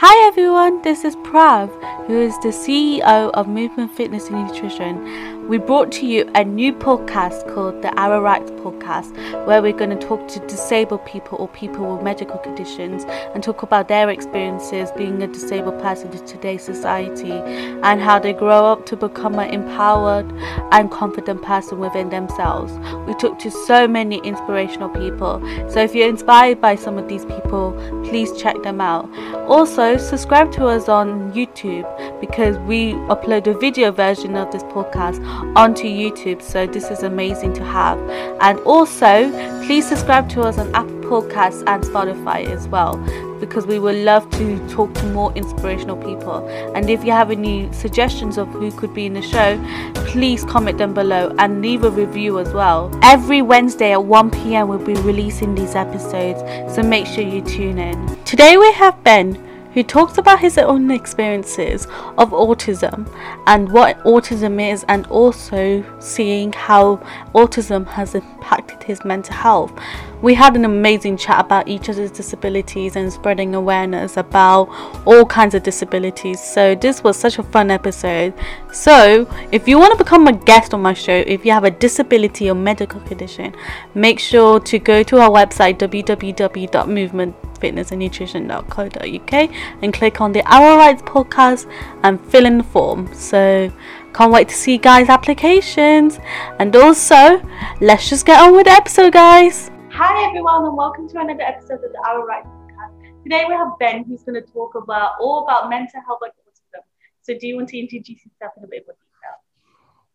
Hi everyone, this is Prav, who is the CEO of Movement Fitness and Nutrition. We brought to you a new podcast called the Our Rights Podcast, where we're going to talk to disabled people or people with medical conditions and talk about their experiences being a disabled person in today's society and how they grow up to become an empowered and confident person within themselves. We talk to so many inspirational people, so if you're inspired by some of these people, please check them out. Also, subscribe to us on YouTube because we upload a video version of this podcast onto YouTube. So this is amazing to have. And also, please subscribe to us on Apple Podcasts and Spotify as well because we would love to talk to more inspirational people. And if you have any suggestions of who could be in the show, please comment them below and leave a review as well. Every Wednesday at 1 p.m., we'll be releasing these episodes, so make sure you tune in. Today we have Ben who talks about his own experiences of autism and what autism is, and also seeing how autism has impacted his mental health. We had an amazing chat about each other's disabilities and spreading awareness about all kinds of disabilities. So, this was such a fun episode. So, if you want to become a guest on my show, if you have a disability or medical condition, make sure to go to our website www.movement fitnessandnutrition.co.uk and click on the Our Rights podcast and fill in the form. So can't wait to see guys' applications. And also, let's just get on with the episode, guys. Hi everyone, and welcome to another episode of the Our Rights podcast. Today we have Ben, who's going to talk about all about mental health and autism. So, do you want to introduce yourself in a bit more detail?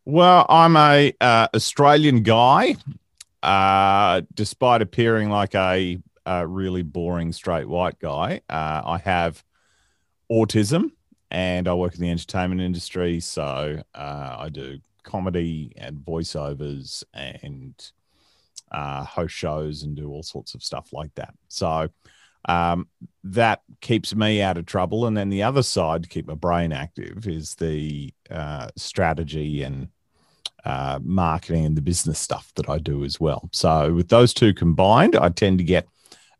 Well, I'm a uh, Australian guy. Uh, despite appearing like a a really boring straight white guy. Uh, I have autism and I work in the entertainment industry. So uh, I do comedy and voiceovers and uh, host shows and do all sorts of stuff like that. So um, that keeps me out of trouble. And then the other side to keep my brain active is the uh, strategy and uh, marketing and the business stuff that I do as well. So with those two combined, I tend to get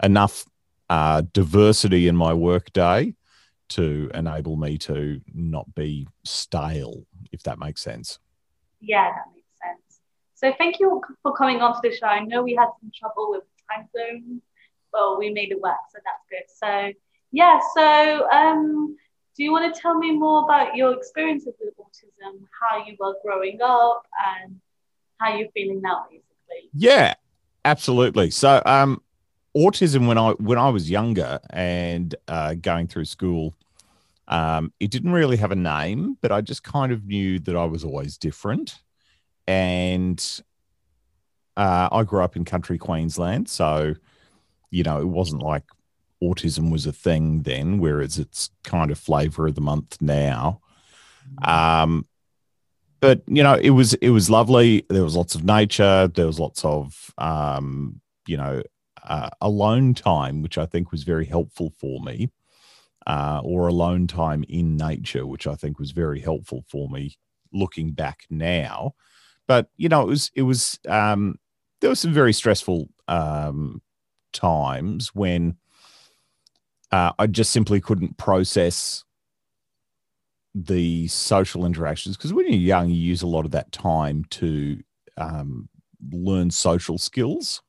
enough uh, diversity in my workday to enable me to not be stale, if that makes sense. Yeah, that makes. So thank you for coming on to the show. I know we had some trouble with time zones, but we made it work, so that's good. So yeah, so um, do you want to tell me more about your experiences with autism, how you were growing up, and how you're feeling now, basically? Yeah, absolutely. So um, autism when I when I was younger and uh, going through school, um, it didn't really have a name, but I just kind of knew that I was always different. And uh, I grew up in country Queensland, so you know it wasn't like autism was a thing then, whereas it's kind of flavor of the month now. Um, but you know, it was it was lovely. There was lots of nature. There was lots of um, you know uh, alone time, which I think was very helpful for me, uh, or alone time in nature, which I think was very helpful for me looking back now. But you know, it was it was um, there were some very stressful um, times when uh, I just simply couldn't process the social interactions because when you're young, you use a lot of that time to um, learn social skills.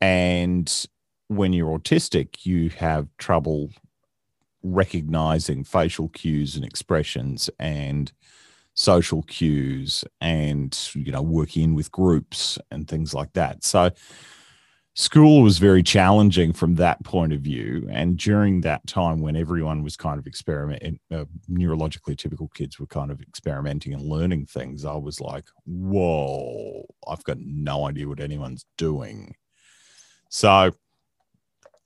And when you're autistic, you have trouble recognizing facial cues and expressions and social cues and you know working with groups and things like that. So school was very challenging from that point of view. And during that time when everyone was kind of experimenting uh, neurologically typical kids were kind of experimenting and learning things i was like whoa i've got no idea what anyone's doing. So,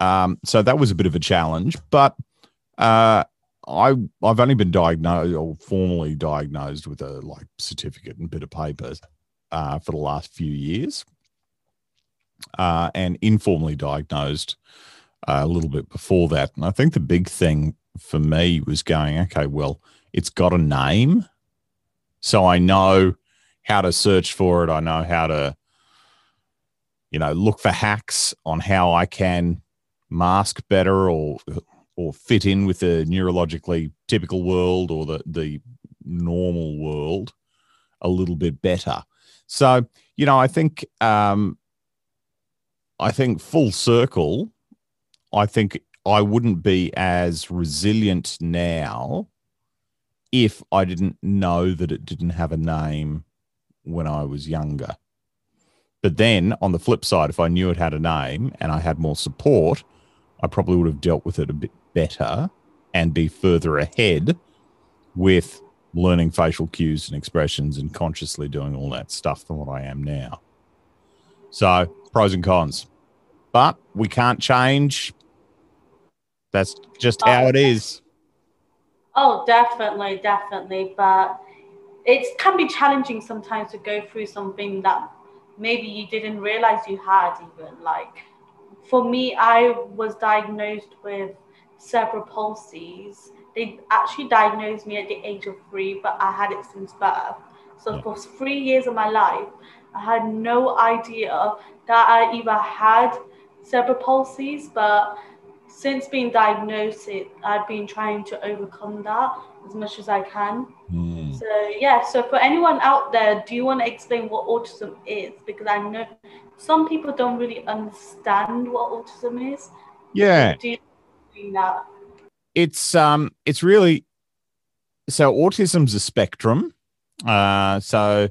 um, so that was a bit of a challenge, but uh, I I've only been diagnosed or formally diagnosed with a like certificate and bit of paper uh, for the last few years, uh, and informally diagnosed uh, a little bit before that. And I think the big thing for me was going, okay, well, it's got a name, so I know how to search for it. I know how to you know, look for hacks on how I can mask better or or fit in with the neurologically typical world or the the normal world a little bit better. So, you know, I think um I think full circle, I think I wouldn't be as resilient now if I didn't know that it didn't have a name when I was younger. But then on the flip side, if I knew it had a name and I had more support, I probably would have dealt with it a bit better and be further ahead with learning facial cues and expressions and consciously doing all that stuff than what I am now. So, pros and cons. But we can't change. That's just how it is. Oh, definitely, definitely. But it can be challenging sometimes to go through something that maybe you didn't realize you had, even. Like, for me, I was diagnosed with cerebral palsies. They actually diagnosed me at the age of three, but I had it since birth. So for three years of my life, I had no idea that I either had cerebral palsies, but since being diagnosed, it, I've been trying to overcome that as much as I can. Mm. So yeah, so for anyone out there, do you want to explain what autism is? Because I know some people don't really understand what autism is. Yeah. Do you that? It's um it's really so autism's a spectrum. Uh so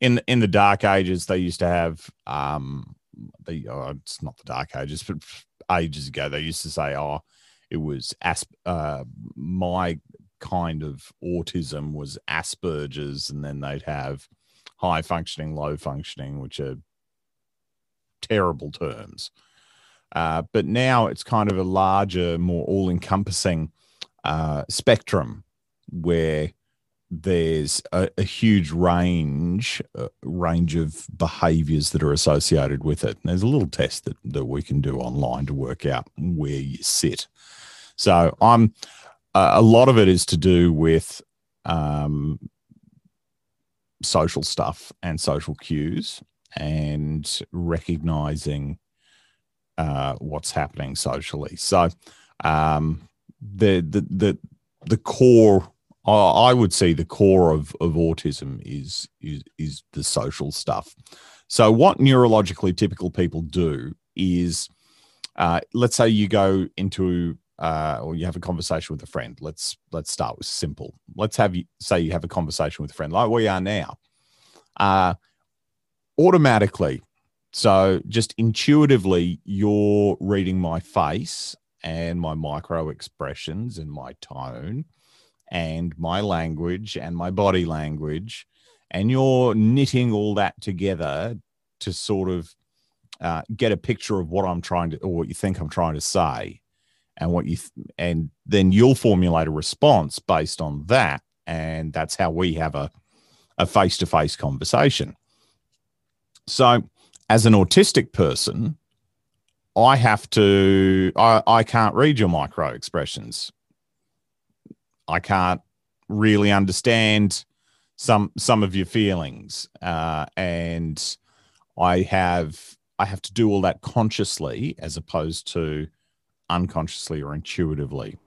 in in the dark ages they used to have um the oh, it's not the dark ages, but ages ago they used to say, oh, it was asp- uh, my kind of autism was Asperger's, and then they'd have high functioning, low functioning, which are terrible terms. Uh, but now it's kind of a larger, more all encompassing uh, spectrum where there's a, a huge range uh, range of behaviors that are associated with it. And there's a little test that, that we can do online to work out where you sit. So I'm a lot of it is to do with um, social stuff and social cues and recognizing uh, what's happening socially. So um, the the the the core I would say the core of, of autism is, is is the social stuff. So what neurologically typical people do is, uh, let's say you go into uh, or you have a conversation with a friend. Let's let's start with simple. Let's have you say you have a conversation with a friend like we are now. Uh, automatically, so just intuitively, you're reading my face and my micro expressions and my tone and my language and my body language, and you're knitting all that together to sort of uh, get a picture of what I'm trying to, or what you think I'm trying to say and what you th- and then you'll formulate a response based on that and that's how we have a a face-to-face conversation. So as an autistic person i have to i, I can't read your micro expressions i can't really understand some some of your feelings uh, and i have i have to do all that consciously as opposed to unconsciously or intuitively.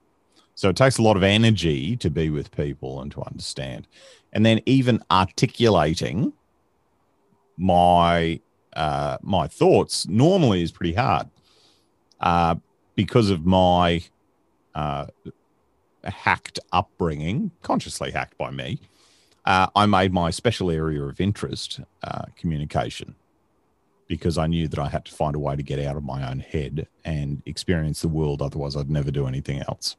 So it takes a lot of energy to be with people and to understand. And then even articulating my uh, my thoughts normally is pretty hard uh, because of my uh, hacked upbringing, consciously hacked by me. Uh, I made my special area of interest uh, communication because I knew that I had to find a way to get out of my own head and experience the world. Otherwise, I'd never do anything else.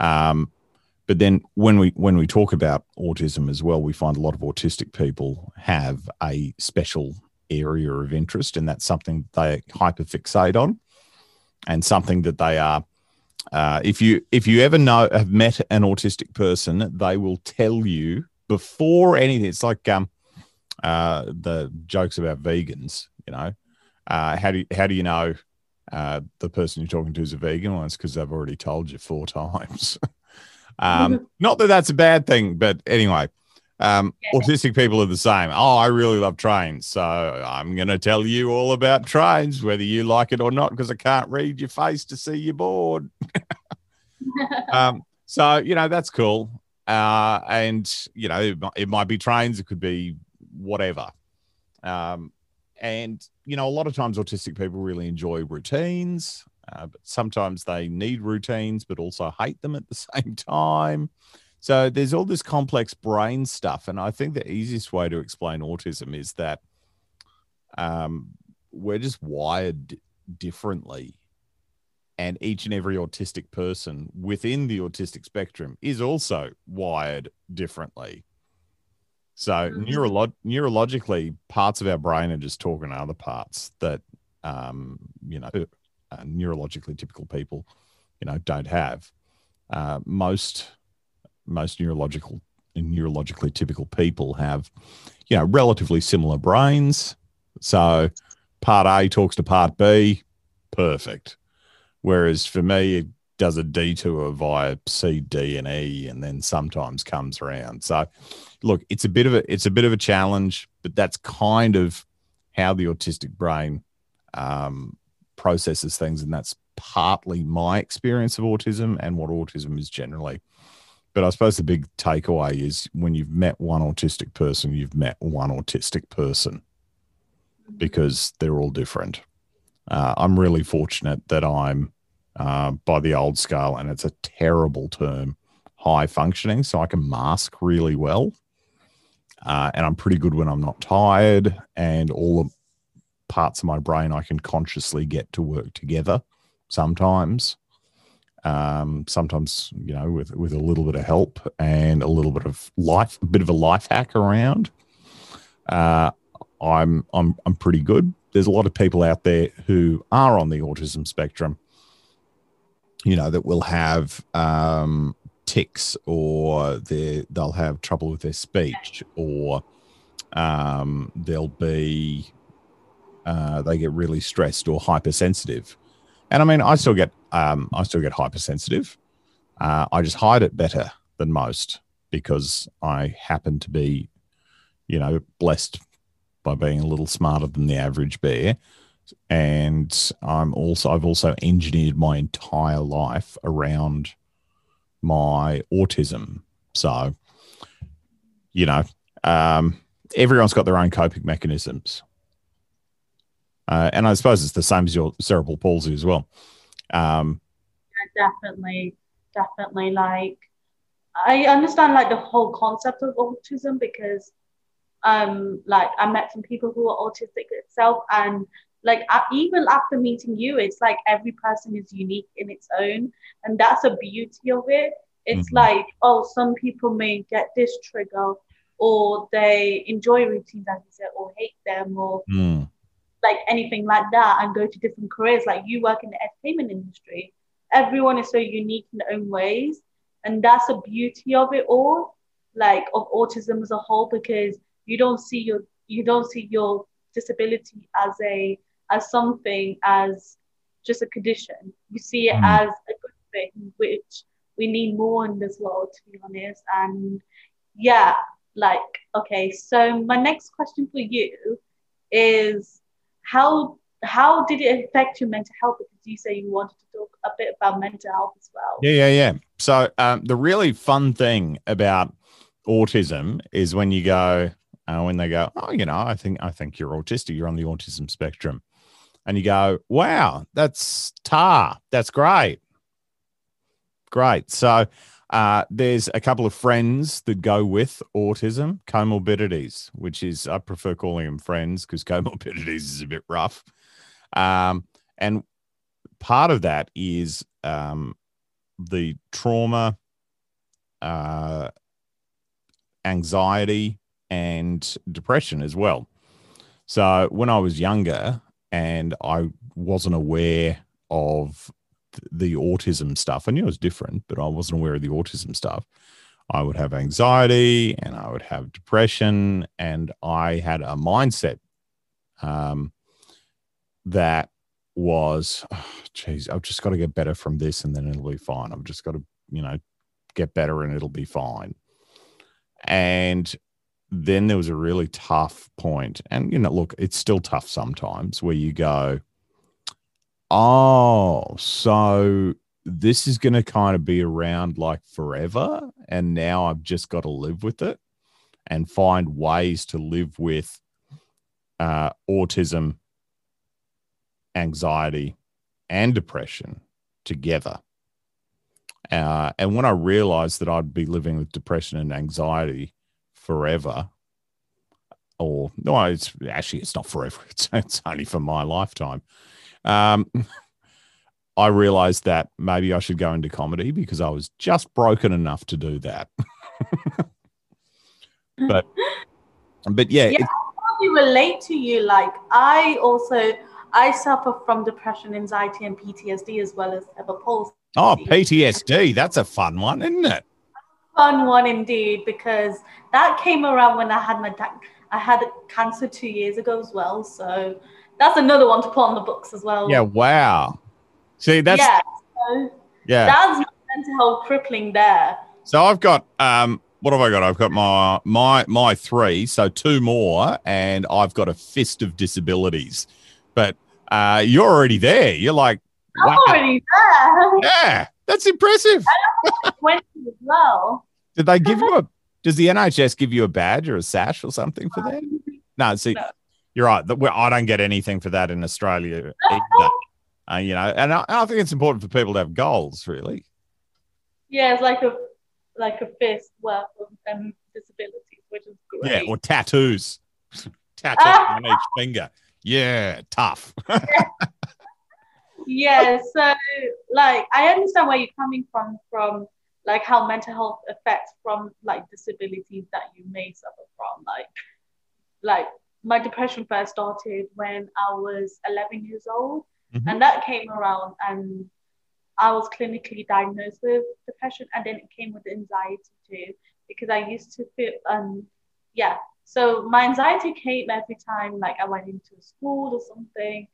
Um, but then when we when we talk about autism as well, we find a lot of autistic people have a special area of interest, and that's something they hyperfixate on, and something that they are. Uh, if you if you ever know have met an autistic person, they will tell you before anything. It's like um, uh, the jokes about vegans. You know, uh, how do you, how do you know uh, the person you're talking to is a vegan? Well, it's because they've already told you four times. um, not that that's a bad thing, but anyway, Um, Yeah. Autistic people are the same. Oh, I really love trains. So I'm going to tell you all about trains, whether you like it or not, because I can't read your face to see you're bored. um, so, you know, that's cool. Uh, and, you know, it, it might be trains, it could be whatever. Um, and, you know, a lot of times autistic people really enjoy routines, uh, but sometimes they need routines, but also hate them at the same time. So there's all this complex brain stuff. And I think the easiest way to explain autism is that um, we're just wired differently. And each and every autistic person within the autistic spectrum is also wired differently. So Mhm. neurolo- neurologically, parts of our brain are just talking to other parts that, um, you know, uh, neurologically typical people, you know, don't have. Uh, most most neurological and neurologically typical people have, you know, relatively similar brains. So part A talks to part B, perfect. Whereas for me, it does a detour via C, D, and E, and then sometimes comes around. So look, it's a bit of a it's a bit of a challenge, but that's kind of how the autistic brain um, processes things, and that's partly my experience of autism and what autism is generally. But I suppose the big takeaway is when you've met one autistic person, you've met one autistic person because they're all different. Uh, I'm really fortunate that I'm uh, by the old scale, and it's a terrible term, high functioning, so I can mask really well. Uh, and I'm pretty good when I'm not tired, and all the parts of my brain I can consciously get to work together sometimes. Um, sometimes, you know, with with a little bit of help and a little bit of life, a bit of a life hack around. Uh, I'm I'm I'm pretty good. There's a lot of people out there who are on the autism spectrum, you know, that will have um, tics or they they'll have trouble with their speech or um, they'll be uh, they get really stressed or hypersensitive. And I mean, I still get um, I still get hypersensitive. Uh, I just hide it better than most because I happen to be, you know, blessed by being a little smarter than the average bear. And I'm also I've also engineered my entire life around my autism. So, you know, um, everyone's got their own coping mechanisms. Uh, and I suppose it's the same as your cerebral palsy as well. Um, definitely, definitely. Like, I understand like the whole concept of autism because, um, like I met some people who are autistic itself, and like even after meeting you, it's like every person is unique in its own, and that's a beauty of it. It's Mhm. like oh, some people may get this trigger, or they enjoy routines, as you said, or hate them, or mm, like anything like that and go to different careers. Like you work in the entertainment industry. Everyone is so unique in their own ways. And that's the beauty of it all, like of autism as a whole, because you don't see your you don't see your disability as a as something as just a condition. You see it Mm. as a good thing, which we need more in this world, to be honest. And yeah, like okay, so my next question for you is how how did it affect your mental health? Because you say you wanted to talk a bit about mental health as well. yeah, yeah, yeah. So um, the really fun thing about autism is when you go, uh, when they go, oh, you know, I think I think you're autistic. You're on the autism spectrum, and you go, wow, that's tar. That's great, great. So uh, there's a couple of friends that go with autism comorbidities, which is I prefer calling them friends because comorbidities is a bit rough. Um, and part of that is um, the trauma, uh, anxiety, and depression as well. So when I was younger and I wasn't aware of the autism stuff, I knew it was different, but I wasn't aware of the autism stuff. I would have anxiety and I would have depression, and I had a mindset um, that was, oh, geez, I've just got to get better from this and then it'll be fine. I've just got to, you know, get better and it'll be fine. And then there was a really tough point, and you know, look, it's still tough sometimes where you go, oh, so this is going to kind of be around like forever, and now I've just got to live with it and find ways to live with uh, autism, anxiety, and depression together. Uh, and when I realized that I'd be living with depression and anxiety forever, or no, it's actually it's not forever. It's, it's only for my lifetime. Um, I realized that maybe I should go into comedy because I was just broken enough to do that. but but yeah, yeah I relate to you. Like I also I suffer from depression, anxiety, and PTSD as well as cerebral palsy. Oh, PTSD. That's a fun one, isn't it? Fun one indeed, because that came around when I had my da- I had cancer two years ago as well. So that's another one to put on the books as well. Yeah. Wow. See, that's yeah. So yeah. That's mental health crippling there. So I've got um what have I got? I've got my my my three, so two more, and I've got a fist of disabilities. But uh, you're already there. You're like, wow. I'm already there. Yeah, that's impressive. Twenty as well. Did they give you a? Does the NHS give you a badge or a sash or something for that? No, see, no. You're right. I don't get anything for that in Australia either. Uh, you know, and I, I think it's important for people to have goals, really. Yeah, it's like a like a fist worth of um, disabilities, which is great. Yeah, or tattoos. tattoos on each finger. Yeah, tough. yeah, so like I understand where you're coming from from like how mental health affects from like disabilities that you may suffer from. Like like my depression first started when I was 11 years old, mm-hmm. and that came around and I was clinically diagnosed with depression, and then it came with anxiety too, because I used to feel, um, yeah. So my anxiety came every time, like I went into school or something,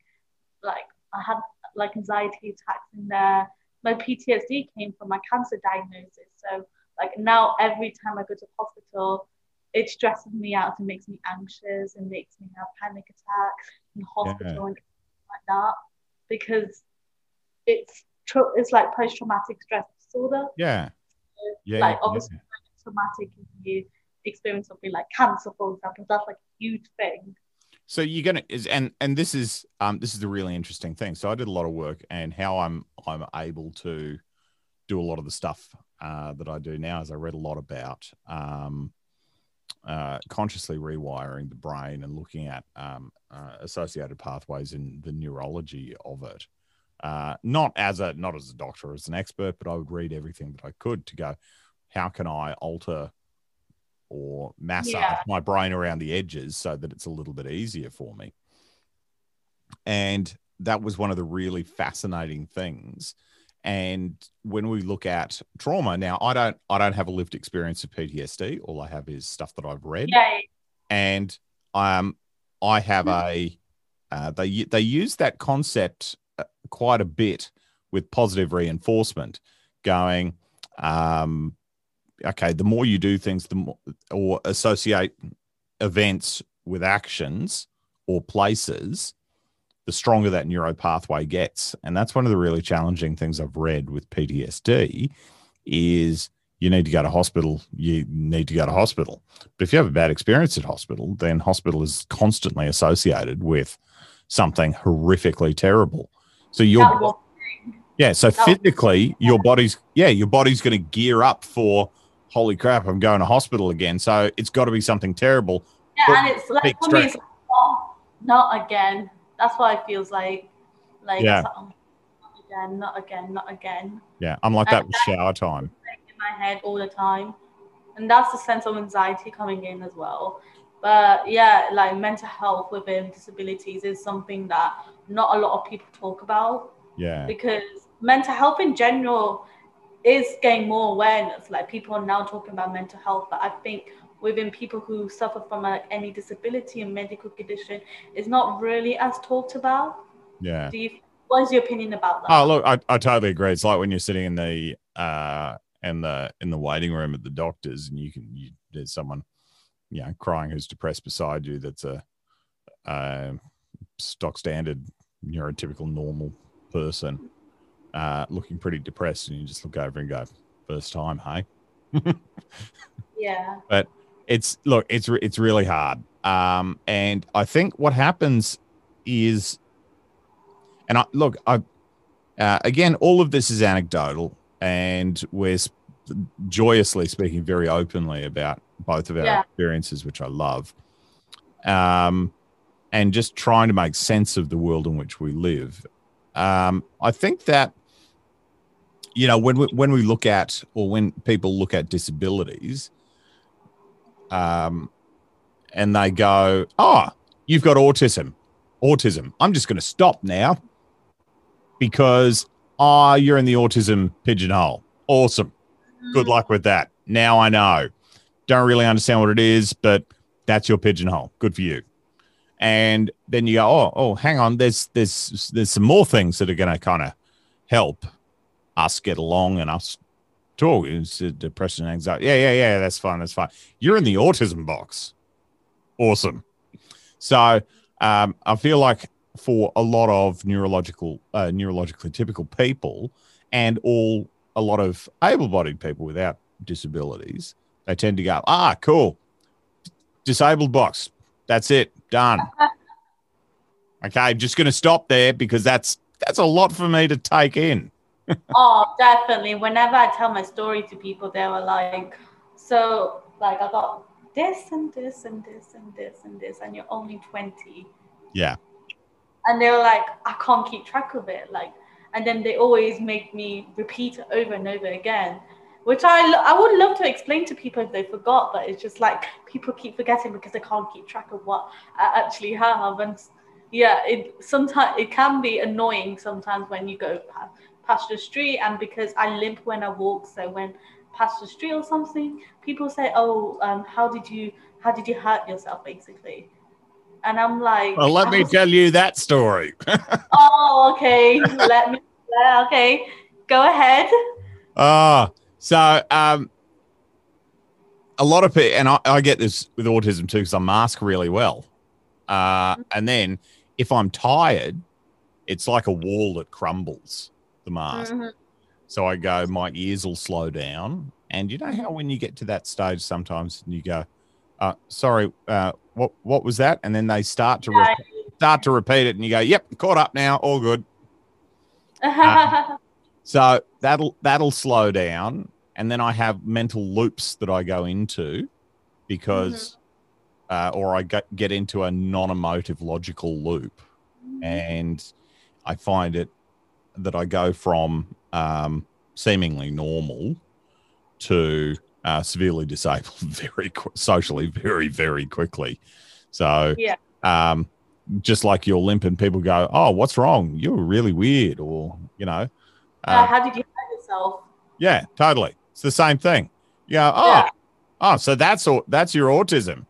like I had like anxiety attacks in there. My PTSD came from my cancer diagnosis. So like now, every time I go to hospital, it stresses me out. and makes me anxious. and makes me have panic attacks and hospital yeah. and like that because it's it's like post traumatic stress disorder. Yeah. So, yeah. Like obviously yeah. traumatic if you experience something like cancer, for example, that's like a huge thing. So you're gonna is and and this is um this is the really interesting thing. So I did a lot of work and how I'm I'm able to do a lot of the stuff uh, that I do now is I read a lot about um, uh, consciously rewiring the brain and looking at um, uh, associated pathways in the neurology of it. Uh, not as a not as a doctor as an expert, but I would read everything that I could to go, how can I alter or massage yeah. my brain around the edges so that it's a little bit easier for me. And that was one of the really fascinating things. And when we look at trauma, now I don't I don't have a lived experience of PTSD. All I have is stuff that I've read. Yay. And um I have a uh, they they use that concept uh, quite a bit with positive reinforcement, going, um, okay, the more you do things, the more or associate events with actions or places, the stronger that neuro pathway gets. And that's one of the really challenging things I've read with PTSD is you need to go to hospital, you need to go to hospital. But if you have a bad experience at hospital, then hospital is constantly associated with something horrifically terrible. So your yeah, so physically your body's yeah, your body's going to gear up for holy crap, I'm going to hospital again. So it's got to be something terrible. Yeah, and it's like for me, it's like, oh, not again. That's what it feels like. Like yeah. not again, not again, not again. Yeah, I'm like that with shower time. In my head all the time, and that's the sense of anxiety coming in as well. But yeah, like mental health within disabilities is something that not a lot of people talk about. Yeah. Because mental health in general is getting more awareness. Like people are now talking about mental health, but I think within people who suffer from a, any disability and medical condition is not really as talked about. Yeah. Do you, what is your opinion about that? Oh, look, I, I totally agree. It's like when you're sitting in the uh in the in the waiting room at the doctors and you can you, there's someone you know, crying who's depressed beside you. That's a, a stock standard, neurotypical normal person uh, looking pretty depressed, and you just look over and go, first time, hey. yeah. But it's look, it's it's really hard. Um, and I think what happens is, and I look, I uh, again, all of this is anecdotal, and we're sp- joyously speaking very openly about both of our Yeah. experiences, which I love. Um, and just trying to make sense of the world in which we live. Um, I think that you know when we when we look at or when people look at disabilities, um, and they go, "Oh, you've got autism, autism. I'm just going to stop now because ah, you're in the autism pigeonhole. Awesome. Good luck with that. Now I know. Don't really understand what it is, but that's your pigeonhole. Good for you." And then you go, "Oh, oh, hang on. There's there's there's some more things that are going to kind of help us get along and us talk. It's depression, anxiety. Yeah, yeah, yeah. That's fine. That's fine. You're in the autism box. Awesome. So um, I feel like for a lot of neurological, uh, neurologically typical people, and all a lot of able-bodied people without disabilities, they tend to go, ah, cool, disabled box. That's it, done. okay, just going to stop there because that's that's a lot for me to take in. Oh, definitely. Whenever I tell my story to people, they were like, so, like, I got this and this and this and this and this, and you're only 20. Yeah. And they were like, I can't keep track of it. Like, and then they always make me repeat it over and over again, which I, I would love to explain to people if they forgot, but it's just like people keep forgetting because they can't keep track of what I actually have. And yeah, it sometimes it can be annoying sometimes when you go past past the street and because I limp when I walk, so when past the street or something, people say, "Oh, um, how did you how did you hurt yourself?" Basically, and I'm like, Well, let me was- tell you that story. Oh, okay. Let me. Okay, go ahead. Ah, so um, a lot of people, and I, I get this with autism too, because I mask really well. Uh, and then if I'm tired, it's like a wall that crumbles the mask. Mhm. So I go, my ears will slow down. And you know how when you get to that stage, sometimes and you go, uh, sorry, uh, what what was that? And then they start to re- start to repeat it, and you go, yep, caught up now, all good. So that'll that'll slow down, and then I have mental loops that I go into because, uh, or I get get into a non-emotive logical loop, and I find it that I go from um, seemingly normal to uh, severely disabled very qu- socially very very quickly. So Yeah. um, just like you're limp and people go, "Oh, what's wrong? You're really weird," or you know, Uh, uh, how did you hurt yourself? yeah, totally. It's the same thing. You go, "Oh, Yeah. oh, so that's all. that's your autism."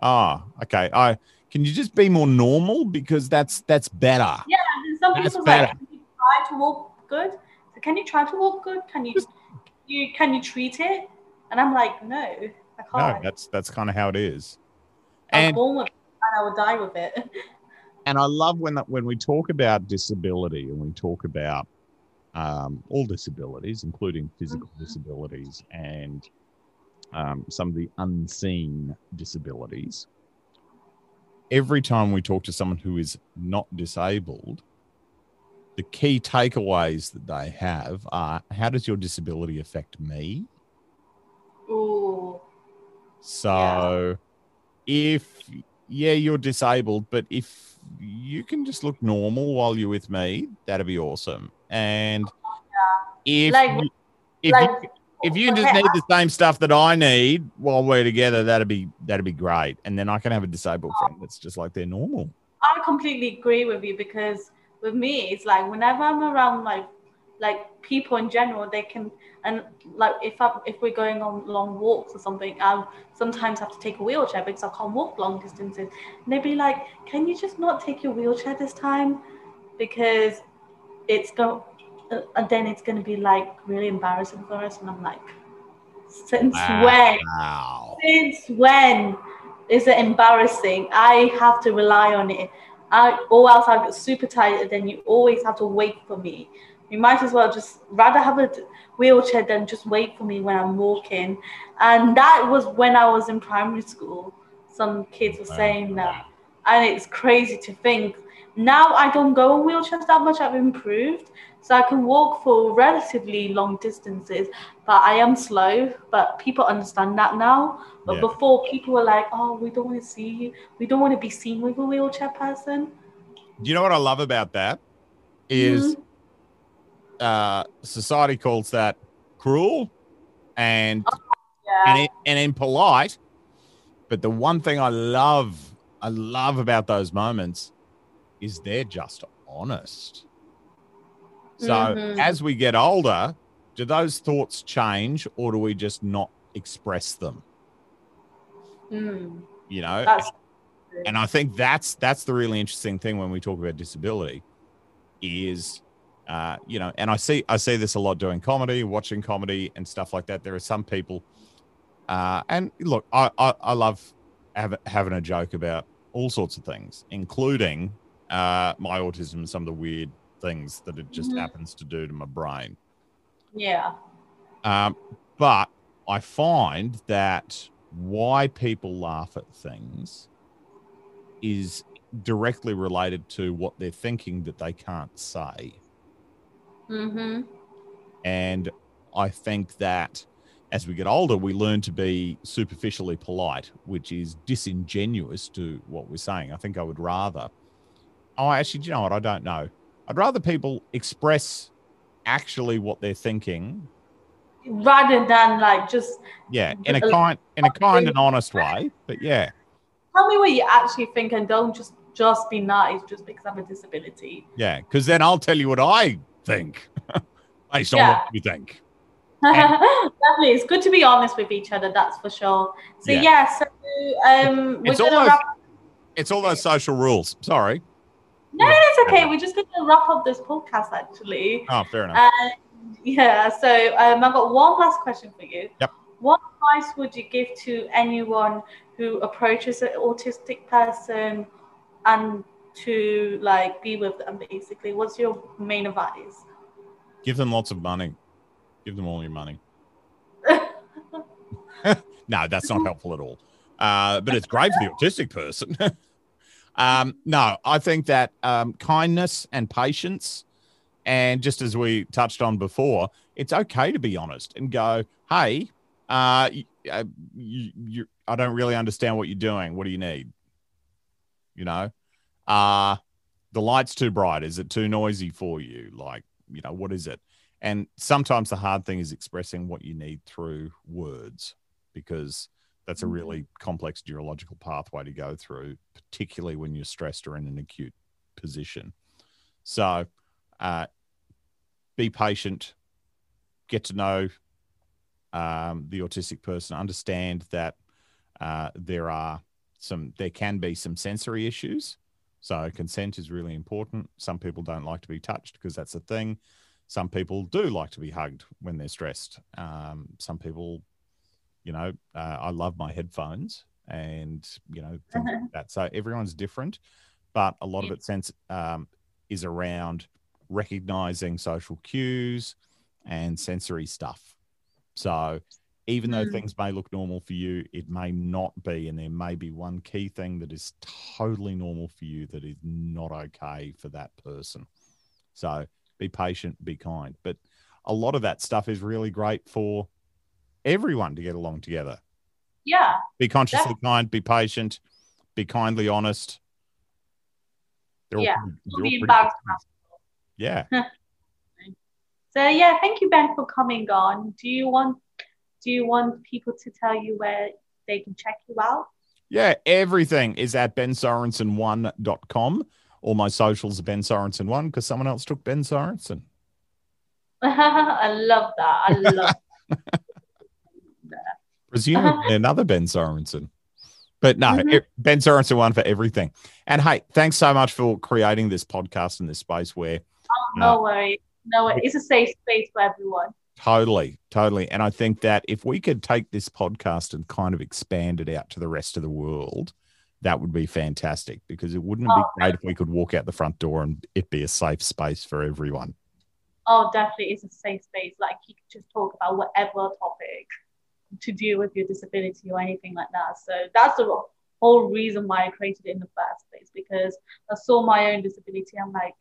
Ah, okay. I can you just be more normal because that's that's better. Yeah, and some That's people better. like, try to walk good? So can you try to walk good? Can you, you can you treat it? And I'm like, no, I can't. No, that's that's kind of how it is. I'm And born with it and I will die with it. and I love when that when we talk about disability and we talk about um, all disabilities, including physical Mhm. disabilities and um, some of the unseen disabilities. Every time we talk to someone who is not disabled, the key takeaways that they have are: How does your disability affect me? Ooh, So if yeah, you're disabled, but if you can just look normal while you're with me, that'd be awesome. And if Like- you, if like, you, if you just okay, need the same stuff that I need while we're together, that'd be that'd be great. And then I can have a disabled oh. friend that's just like they're normal. I completely agree with you because with me, it's like whenever I'm around like like people in general, they can and like if I if we're going on long walks or something, I sometimes have to take a wheelchair because I can't walk long distances. And they'd be like, "Can you just not take your wheelchair this time?" Because it's go, uh, and then it's going to be like really embarrassing for us. And I'm like, since when? Wow. Since when? is it embarrassing? I have to rely on it. I, or else I get super tired, and then you always have to wait for me. You might as well just rather have a wheelchair than just wait for me when I'm walking. And that was when I was in primary school. Some kids were saying that. And it's crazy to think. Now I don't go in wheelchairs that much, I've improved. So I can walk for relatively long distances, but I am slow. But people understand that now. But Yeah. before, people were like, "Oh, we don't want to see you. We don't want to be seen with a wheelchair person." Do you know what I love about that? Is Mm-hmm. uh, society calls that cruel and Yeah. and and impolite. But the one thing I love, I love about those moments is they're just honest. So Mhm. as we get older, do those thoughts change or do we just not express them? Mm, You know, that's and I think that's that's the really interesting thing when we talk about disability is uh, you know, and I see I see this a lot doing comedy, watching comedy and stuff like that. There are some people, uh, and look, I I, I love having a joke about all sorts of things, including uh, my autism and some of the weird things that it just Mhm. happens to do to my brain. yeah. Um, but I find that why people laugh at things is directly related to what they're thinking that they can't say. Mm-hmm. And I think that as we get older, we learn to be superficially polite, which is disingenuous to what we're saying. I think I would rather, oh, actually, do you know what? I don't know. I'd rather people express actually what they're thinking Rather than like just yeah in a kind in a kind and honest way but yeah tell me what you actually think and don't just just be nice just because I have a disability. yeah because then i'll tell you what i think based on what you think Definitely, it's good to be honest with each other. That's for sure. So Yeah. yeah, so um, we're It's gonna almost- wrap. it's all those social rules sorry No, it's okay. We're just gonna wrap up this podcast actually. oh fair enough And yeah, so um, I've got one last question for you. Yep. What advice would you give to anyone who approaches an autistic person and to like be with them basically? What's your main advice? give them lots of money give them all your money no that's not helpful at all uh, but it's great for the autistic person um, no i think that um, kindness and patience and just as we touched on before it's okay to be honest and go hey uh, uh, you, you, i don't really understand what you're doing. What do you need? You know? Uh the light's too bright. Is it too noisy for you? Like you know what is it? And sometimes the hard thing is expressing what you need through words because that's a really complex neurological pathway to go through particularly when you're stressed or in an acute position. So uh, be patient get to know um, the autistic person understand that uh, there are some there can be some sensory issues. So consent is really important. Some people don't like to be touched because that's a thing. Some people do like to be hugged when they're stressed. Um, some people you know uh, i love my headphones and you know things like that so everyone's different but a lot of it sense um, is around recognizing social cues and sensory stuff so even though Mm. things may look normal for you, it may not be. And there may be one key thing that is totally normal for you that is not okay for that person. So be patient, be kind. But a lot of that stuff is really great for everyone to get along together. yeah, Be consciously kind, be patient, be kindly honest. They're all Yeah, pretty- don't they're be all pretty embarrassed. good things. Yeah. So yeah, thank you Ben for coming on. Do you want do you want people to tell you where they can check you out? Yeah, everything is at bensorensen1.com. All my socials are Ben Sorensen1 because someone else took Ben Sorensen. I love that. I love Presumably another Ben Sorensen. But no, Mhm. it- Ben Sorensen one for everything. And hey, thanks so much for creating this podcast in this space where Oh, no worries. No worries. It's a safe space for everyone. Totally, totally. And I think that if we could take this podcast and kind of expand it out to the rest of the world, that would be fantastic because it wouldn't it be Oh, great if we could walk out the front door and it be a safe space for everyone. Oh, definitely, it's a safe space. Like you can just talk about whatever topic to do with your disability or anything like that. So that's the whole reason why I created it in the first place because I saw my own disability. I'm like,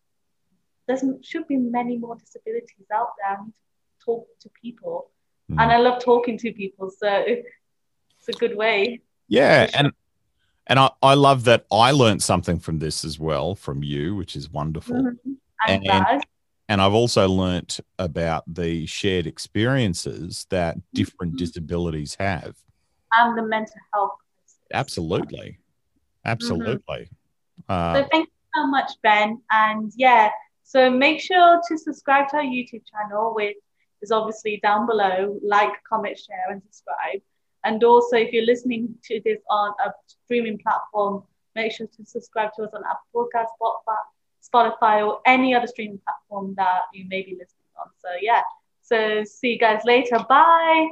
there should be many more disabilities out there. I need to talk to people, Mm. and I love talking to people. So it's a good way. Yeah, sure. and and I, I love that I learned something from this as well from you, which is wonderful. Mhm. I'm And-. And I've also learnt about the shared experiences that different Mhm. disabilities have. And the mental health. crisis. Absolutely. Absolutely. Uh, So thank you so much, Ben. And yeah, so make sure to subscribe to our YouTube channel, which is obviously down below. Like, comment, share, and subscribe. And also, if you're listening to this on a streaming platform, make sure to subscribe to us on Apple Podcast, Spotify, Spotify, or any other streaming platform that you may be listening on. So yeah. So see you guys later. Bye.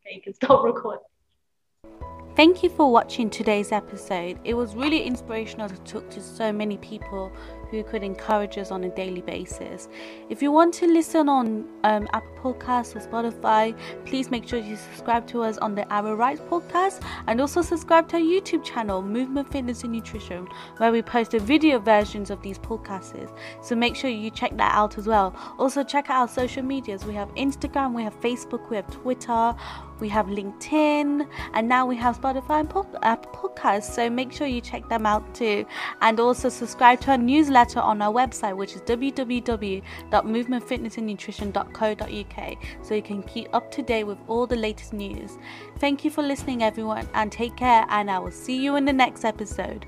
Okay, you can stop recording. Thank you for watching today's episode. It was really inspirational to talk to so many people who could encourage us on a daily basis. If you want to listen on um, Apple Podcasts or Spotify, please make sure you subscribe to us on the Arrow Rights podcast and also subscribe to our YouTube channel, Movement Fitness and Nutrition, where we post the video versions of these podcasts. So make sure you check that out as well. Also, check out our social medias. We have Instagram, we have Facebook, we have Twitter, we have LinkedIn, and now we have Spotify and Apple Podcasts. So make sure you check them out too. And also subscribe to our newsletter on our website, which is www.movementfitnessandnutrition.co.uk, so you can keep up to date with all the latest news. Thank you for listening, everyone, and take care. And I will see you in the next episode.